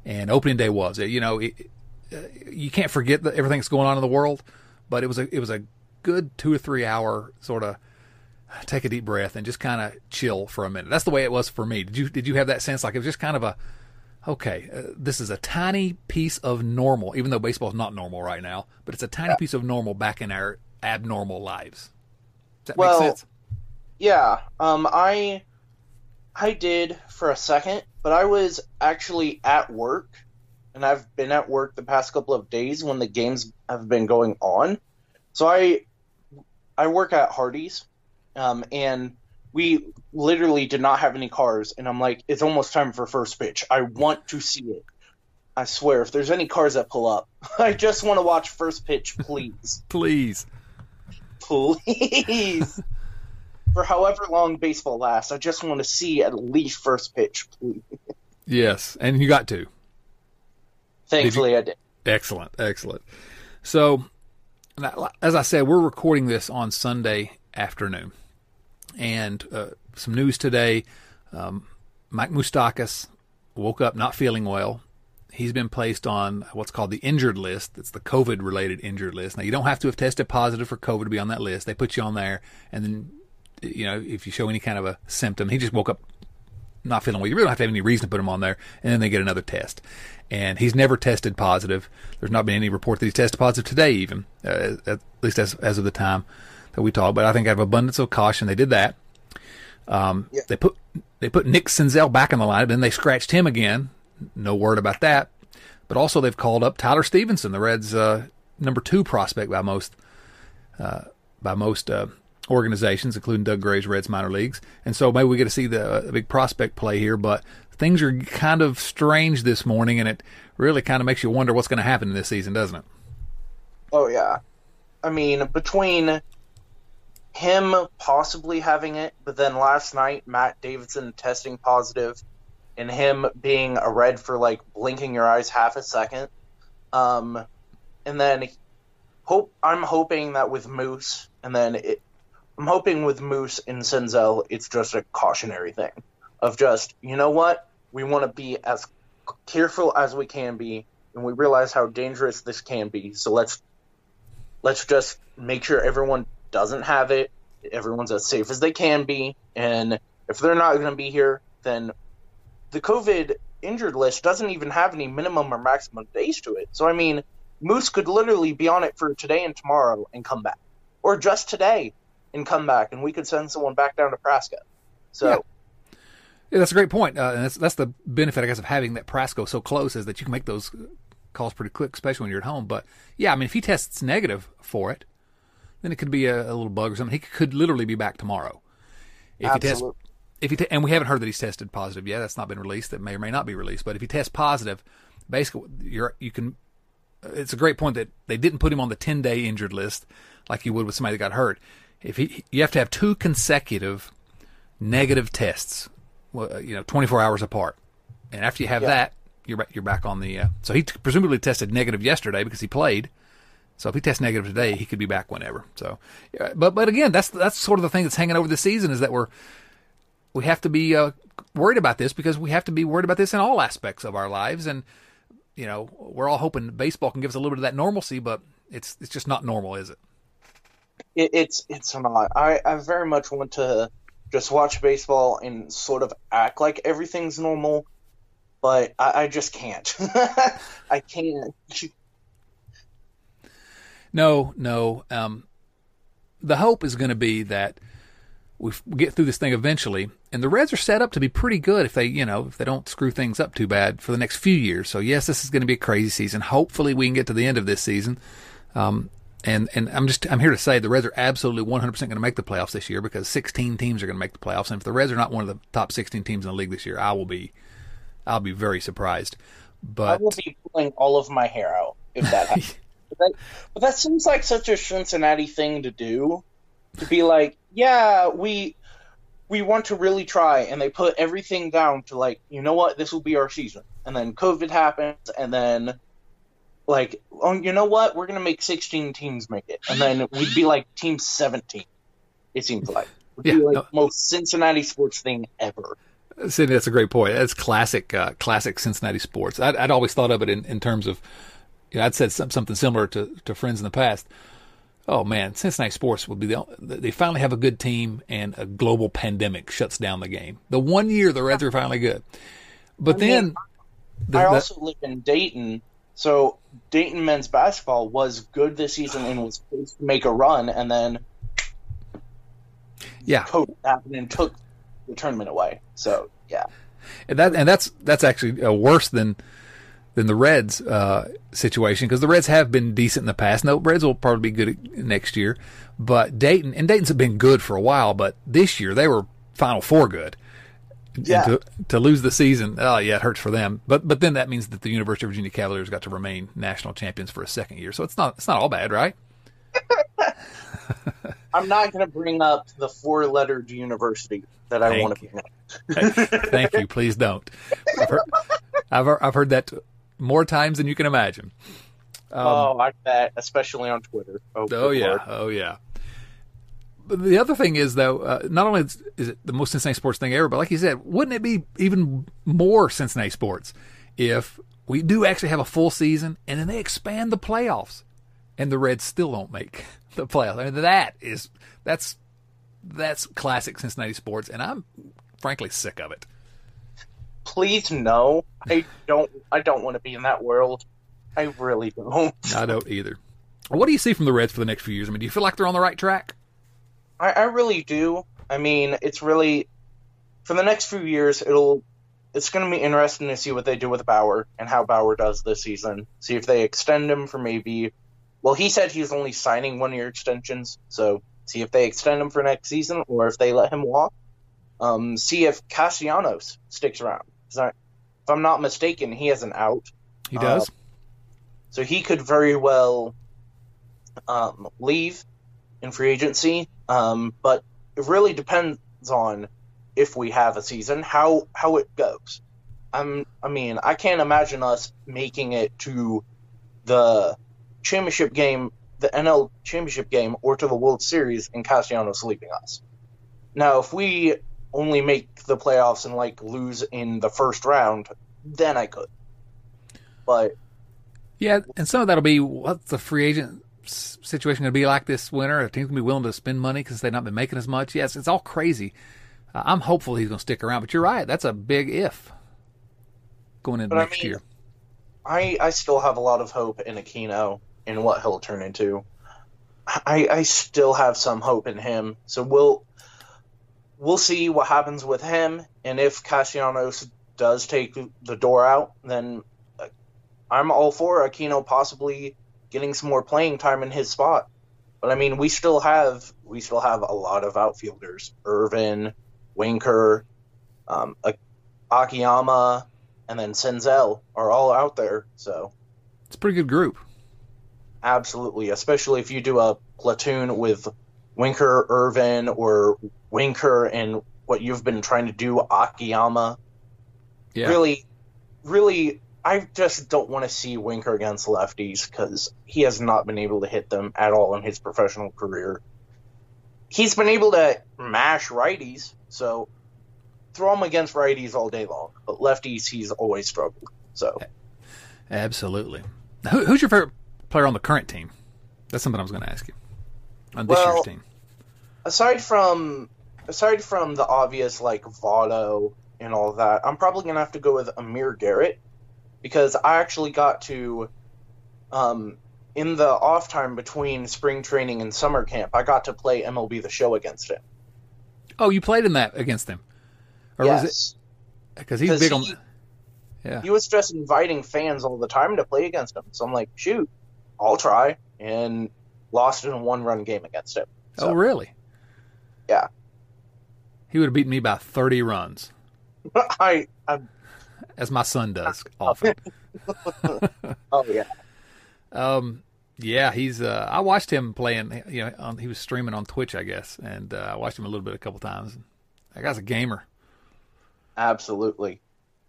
Speaker 2: and opening day was it. You know, it, uh, you can't forget that everything that's going on in the world, but it was a it was a good two or three hour sort of take a deep breath and just kind of chill for a minute. That's the way it was for me. Did you did you have that sense like it was just kind of a okay, uh, this is a tiny piece of normal, even though baseball is not normal right now, but it's a tiny piece of normal back in our abnormal lives. Does that
Speaker 3: Well,
Speaker 2: make sense?
Speaker 3: Yeah, um, I I did for a second, but I was actually at work, and I've been at work the past couple of days when the games have been going on. So I I work at Hardee's, um, and we literally did not have any cars, and I'm like, it's almost time for first pitch. I want to see it. I swear, if there's any cars that pull up, I just want to watch first pitch, please
Speaker 2: Please.
Speaker 3: Please. For however long baseball lasts, I just want to see at least first pitch, please.
Speaker 2: Yes, and you got to.
Speaker 3: Thankfully, I did.
Speaker 2: Excellent, excellent. So, as I said, we're recording this on Sunday afternoon, and uh, some news today. Um, Mike Moustakas woke up not feeling well. He's been placed on what's called the injured list. It's the COVID-related injured list. Now, you don't have to have tested positive for COVID to be on that list. They put you on there, and then, you know, if you show any kind of a symptom, he just woke up not feeling well. You really don't have to have any reason to put him on there, and then they get another test. And he's never tested positive. There's not been any report that he's tested positive today, even uh, at least as as of the time that we talked. But I think out of abundance of caution, they did that. Um,
Speaker 3: Yeah.
Speaker 2: They put they put Nick Senzel back in the lineup, then they scratched him again. No word about that. But also they've called up Tyler Stephenson, the Reds' uh, number two prospect by most uh, by most uh, organizations, including Doug Gray's Reds minor leagues. And so maybe we get to see the, uh, big prospect play here. But things are kind of strange this morning, and it really kind of makes you wonder what's going to happen in this season, doesn't it?
Speaker 3: Oh yeah, I mean between him possibly having it, but then last night Matt Davidson testing positive, and him being a red for like blinking your eyes half a second, um, and then hope I'm hoping that with Moose, and then it, I'm hoping with Moose and Senzel, it's just a cautionary thing of just you know what we want to be as careful as we can be, and we realize how dangerous this can be, so let's let's just make sure everyone doesn't have it. Everyone's as safe as they can be. And if they're not going to be here, then the COVID injured list doesn't even have any minimum or maximum days to it. So, I mean, Moose could literally be on it for today and tomorrow and come back. Or just today and come back, and we could send someone back down to Prasco. So,
Speaker 2: Yeah. Yeah, that's a great point, uh, and that's that's the benefit, I guess, of having that Prasco so close is that you can make those calls pretty quick, especially when you're at home. But yeah, I mean, if he tests negative for it, then it could be a, a little bug or something. He could literally be back tomorrow. If he tests,
Speaker 3: Absolutely.
Speaker 2: If he te- and we haven't heard that he's tested positive yet. That's not been released. That may or may not be released. But if he tests positive, basically, you're you can. It's a great point that they didn't put him on the 10 day injured list like you would with somebody that got hurt. If he, you have to have two consecutive negative tests, uh, you know, 24 hours apart. And after you have
Speaker 3: Yeah.
Speaker 2: that, you're back, you're back on the. Uh, so he t- presumably tested negative yesterday because he played. So if he tests negative today, he could be back whenever. So, but but again, that's that's sort of the thing that's hanging over the season is that we're we have to be uh, worried about this because we have to be worried about this in all aspects of our lives, and you know we're all hoping baseball can give us a little bit of that normalcy, but it's it's just not normal, is it?
Speaker 3: it, it's it's not. I, I very much want to just watch baseball and sort of act like everything's normal, but I, I just can't. I can't.
Speaker 2: No, no. Um, the hope is going to be that we get through this thing eventually, and the Reds are set up to be pretty good if they, you know, if they don't screw things up too bad for the next few years. So yes, this is going to be a crazy season. Hopefully, we can get to the end of this season. Um, and and I'm just I'm here to say the Reds are absolutely 100% going to make the playoffs this year because 16 teams are going to make the playoffs, and if the Reds are not one of the top 16 teams in the league this year, I will be I'll be very surprised. But
Speaker 3: I will be pulling all of my hair out if that happens. but, that, but that seems like such a Cincinnati thing to do, to be like, yeah, we we want to really try, and they put everything down to like, you know what, this will be our season, and then COVID happens, and then like, oh, you know what, we're gonna make 16 teams make it, and then we'd be like team 17. It seems like. Would
Speaker 2: Yeah,
Speaker 3: be like
Speaker 2: no.
Speaker 3: most Cincinnati sports thing ever.
Speaker 2: Sidney, that's a great point. That's classic, uh, classic Cincinnati sports. I'd, I'd always thought of it in, in terms of, you know, I'd said some, something similar to, to friends in the past. Oh man, Cincinnati sports will be the, they finally have a good team and a global pandemic shuts down the game. The one year the Reds are finally good. But
Speaker 3: I mean,
Speaker 2: then, the,
Speaker 3: I also live in Dayton, so Dayton men's basketball was good this season and was supposed to make a run, and then
Speaker 2: yeah,
Speaker 3: COVID happened and took the tournament away. So yeah,
Speaker 2: and that and that's that's actually uh, worse than than the Reds uh, situation because the Reds have been decent in the past. No, Reds will probably be good next year, but Dayton and Dayton's have been good for a while, but this year they were Final Four good.
Speaker 3: Yeah.
Speaker 2: And to, to lose the season, oh yeah, it hurts for them. But but then that means that the University of Virginia Cavaliers got to remain national champions for a second year, so it's not it's not all bad, right?
Speaker 3: I'm not going to bring up the four-lettered university that I want to bring up.
Speaker 2: Thank you. Please don't. I've heard, I've, I've heard that more times than you can imagine. Um,
Speaker 3: oh, I bet, especially on Twitter. Oh,
Speaker 2: Oh yeah,
Speaker 3: Lord.
Speaker 2: oh yeah. But the other thing is though, uh, not only is, is it the most Cincinnati sports thing ever, but like you said, wouldn't it be even more Cincinnati sports if we do actually have a full season and then they expand the playoffs and the Reds still don't make the playoffs? I mean, that is that's that's classic Cincinnati sports, and I'm frankly sick of it.
Speaker 3: Please no, I don't. I don't want to be in that world. I really don't.
Speaker 2: I don't either. What do you see from the Reds for the next few years? I mean, do you feel like they're on the right track?
Speaker 3: I, I really do. I mean, it's really for the next few years. It'll it's going to be interesting to see what they do with Bauer and how Bauer does this season. See if they extend him for maybe. Well, he said he's only signing one year extensions, so see if they extend him for next season or if they let him walk. Um, see if Castellanos sticks around. If I'm not mistaken, he has an out.
Speaker 2: He does.
Speaker 3: So he could very well um, leave in free agency. Um, but it really depends on if we have a season, how how it goes. I'm, I mean, I can't imagine us making it to the championship game, the NL championship game, or to the World Series, and Castellanos leaving us. Now, if we only make the playoffs and like lose in the first round, then I could. But
Speaker 2: Yeah, and some of that'll be what's the free agent situation going to be like this winter? Are teams going to be willing to spend money because they've not been making as much? Yes, it's all crazy. Uh, I'm hopeful he's going to stick around, but you're right. That's a big if going into
Speaker 3: But I
Speaker 2: next
Speaker 3: mean-
Speaker 2: year.
Speaker 3: I I still have a lot of hope in Aquino in what he'll turn into. I I still have some hope in him. So we'll we'll see what happens with him, and if Castellanos does take the door out, then uh, I'm all for Aquino possibly getting some more playing time in his spot. But I mean, we still have we still have a lot of outfielders: Ervin, Winker, um, Akiyama, and then Senzel are all out there. So
Speaker 2: It's a pretty good group.
Speaker 3: absolutely, especially if you do a platoon with Winker, Ervin, or Winker and what you've been trying to do, Akiyama.
Speaker 2: Yeah.
Speaker 3: Really, really, I just don't want to see Winker against lefties because he has not been able to hit them at all in his professional career. He's been able to mash righties, so throw him against righties all day long. But lefties, he's always struggled. So
Speaker 2: Absolutely. Who, who's your favorite player on the current team? That's something I was going to ask you. On this
Speaker 3: Well-
Speaker 2: year's team.
Speaker 3: aside from aside from the obvious like Votto and all that, I'm probably gonna have to go with Amir Garrett because I actually got to, um, in the off time between spring training and summer camp, I got to play MLB The Show against him.
Speaker 2: Oh, you played in that against him, or was it
Speaker 3: yes,
Speaker 2: because he's big on?
Speaker 3: he-
Speaker 2: Yeah.
Speaker 3: he was just inviting fans all the time to play against him. So I'm like, shoot, I'll try, and lost in a one-run game against him.
Speaker 2: oh, really?
Speaker 3: Yeah.
Speaker 2: He would have beaten me by 30 runs,
Speaker 3: I, I,
Speaker 2: as my son does often.
Speaker 3: oh yeah,
Speaker 2: Um, yeah, he's. Uh, I watched him playing. You know, on, he was streaming on Twitch, I guess, and uh, I watched him a little bit a couple times. That guy's a gamer.
Speaker 3: absolutely.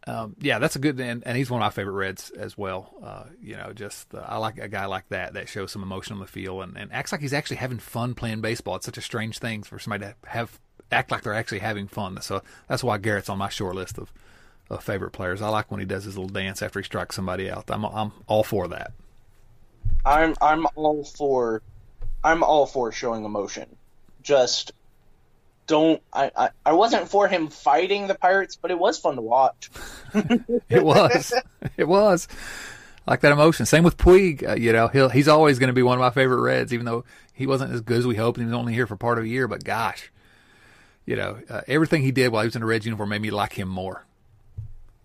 Speaker 2: Um, yeah, that's a good, and, and he's one of my favorite Reds as well. Uh, you know, just uh, I like a guy like that that shows some emotion on the field and, and acts like he's actually having fun playing baseball. It's such a strange thing for somebody to have act like they're actually having fun. So that's why Garrett's on my short list of, of favorite players. I like when he does his little dance after he strikes somebody out. I'm I'm all for that.
Speaker 3: I'm I'm all for I'm all for showing emotion. Just don't I, I, I wasn't for him fighting the pirates, but it was fun to watch.
Speaker 2: It was. it was. Like that emotion. Same with Puig. Uh, you know, he'll, he's always going to be one of my favorite Reds, even though he wasn't as good as we hoped. and He was only here for part of a year. But gosh, you know, uh, everything he did while he was in a Reds uniform made me like him more.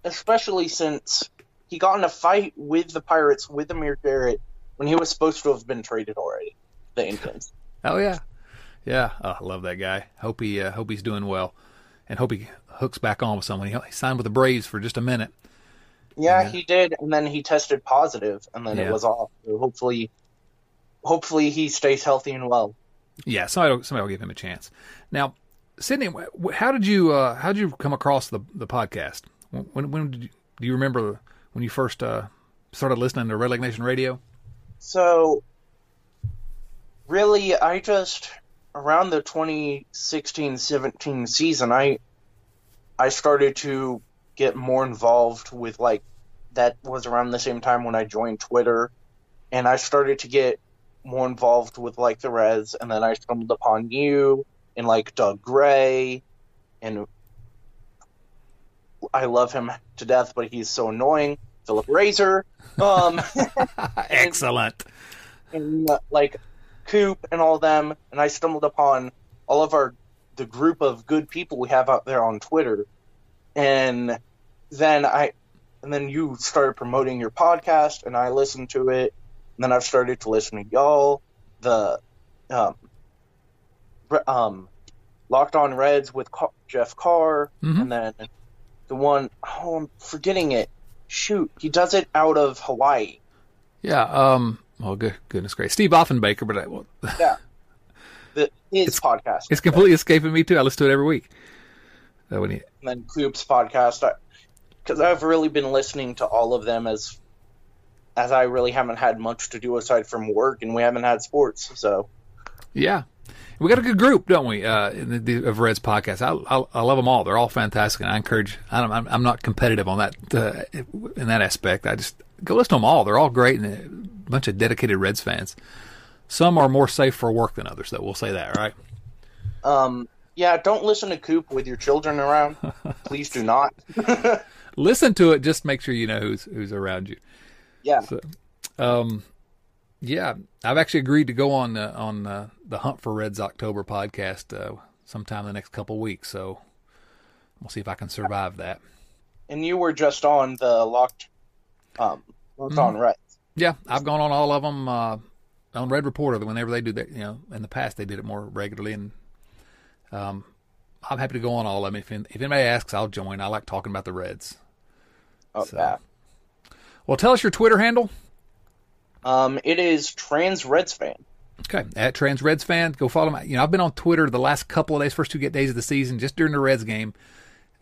Speaker 3: Especially since he got in a fight with the Pirates with Amir Garrett when he was supposed to have been traded already. The Indians.
Speaker 2: Oh yeah, yeah. Oh, I love that guy. Hope he uh, hope he's doing well, and hope he hooks back on with someone. He, signed with the Braves for just a minute.
Speaker 3: Yeah,
Speaker 2: Yeah.
Speaker 3: he did, and then he tested positive, and then
Speaker 2: Yeah.
Speaker 3: it was off. So hopefully, hopefully he stays healthy and well.
Speaker 2: Yeah, somebody will, somebody will give him a chance. Now, Sydney, how did you uh, how did you come across the the podcast? When when did you, do you remember when you first uh, started listening to Red Leg Nation Radio?
Speaker 3: So, really, I just around the 2016-17 season, I I started to get more involved with like that was around the same time when I joined Twitter, and I started to get more involved with like the Reds, and then I stumbled upon you and like Doug Gray, and I love him to death, but he's so annoying. Philip Razor, um.
Speaker 2: Excellent.
Speaker 3: and uh, like Coop and all them, and I stumbled upon all of our the group of good people we have out there on Twitter, and then I and then you started promoting your podcast, and I listened to it, and then I've started to listen to y'all, the um, um, Locked On Reds with Ca- Jeff Carr,
Speaker 2: Mhm.
Speaker 3: and then the one oh I'm forgetting it. Shoot, he does it out of Hawaii.
Speaker 2: Yeah. Um. Well, good, goodness gracious, Steve Offenbaker, but I, well,
Speaker 3: Yeah. The, his
Speaker 2: It's-
Speaker 3: podcast.
Speaker 2: it's completely escaping me too. I listen to it every week. Uh, when he,
Speaker 3: and then Coop's podcast. Because I've really been listening to all of them as as I really haven't had much to do aside from work, and we haven't had sports. So
Speaker 2: Yeah, we got a good group, don't we? Uh, in the, the, of Red's podcast, I, I I love them all. They're all fantastic, and I encourage. I don't, I'm I'm not competitive on that uh, in that aspect. I just go listen to them all. They're all great and a bunch of dedicated Reds fans. Some are more safe for work than others, though. We'll say that, right?
Speaker 3: um, yeah, don't listen to Coop with your children around. Please do not.
Speaker 2: Listen to it. Just make sure you know who's who's around you.
Speaker 3: yeah,
Speaker 2: So, um, yeah, I've actually agreed to go on uh, on uh, the Hunt for Reds October podcast uh, sometime in the next couple weeks. So we'll see if I can survive that.
Speaker 3: and you were just on the locked um locked on Reds.
Speaker 2: Yeah, I've gone on all of them uh, on Red Reporter. Whenever they do that, you know, in the past they did it more regularly, and um, I'm happy to go on all of them. If, if anybody asks, I'll join. I like talking about the Reds.
Speaker 3: Oh,
Speaker 2: So-
Speaker 3: yeah.
Speaker 2: Well, tell us your Twitter handle.
Speaker 3: Um, it is Trans Reds fan.
Speaker 2: Okay, at Trans Reds fan, go follow me. You know, I've been on Twitter the last couple of days, first two get days of the season, just during the Reds game.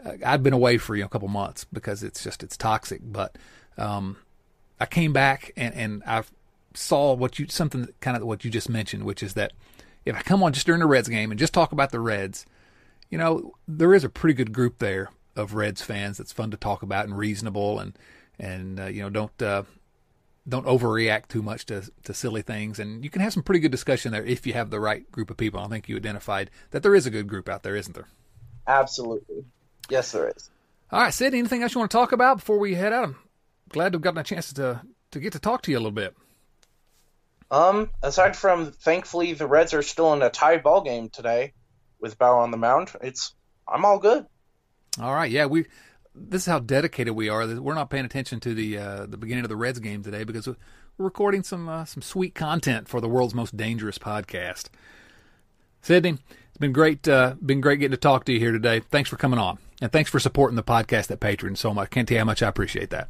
Speaker 2: Uh, I've been away for you know a couple months because it's just it's toxic. But um, I came back and and I saw what you something kind of what you just mentioned, which is that if I come on just during the Reds game and just talk about the Reds, you know, there is a pretty good group there of Reds fans that's fun to talk about and reasonable and and uh, you know don't uh, don't overreact too much to to silly things and you can have some pretty good discussion there if you have the right group of people. I think you identified that there is a good group out there, isn't there?
Speaker 3: Absolutely. Yes, there is.
Speaker 2: All right, Sid, anything else you want to talk about before we head out? Glad to have gotten a chance to to get to talk to you a little bit.
Speaker 3: Um, aside from thankfully the Reds are still in a tie ball game today with Bauer on the mound, it's I'm all good.
Speaker 2: All right, yeah, we this is how dedicated we are. We're not paying attention to the uh, the beginning of the Reds game today because we're recording some uh, some sweet content for the world's most dangerous podcast. Sydney, it's been great uh, been great getting to talk to you here today. Thanks for coming on, and thanks for supporting the podcast at Patreon so much. Can't tell you how much I appreciate that.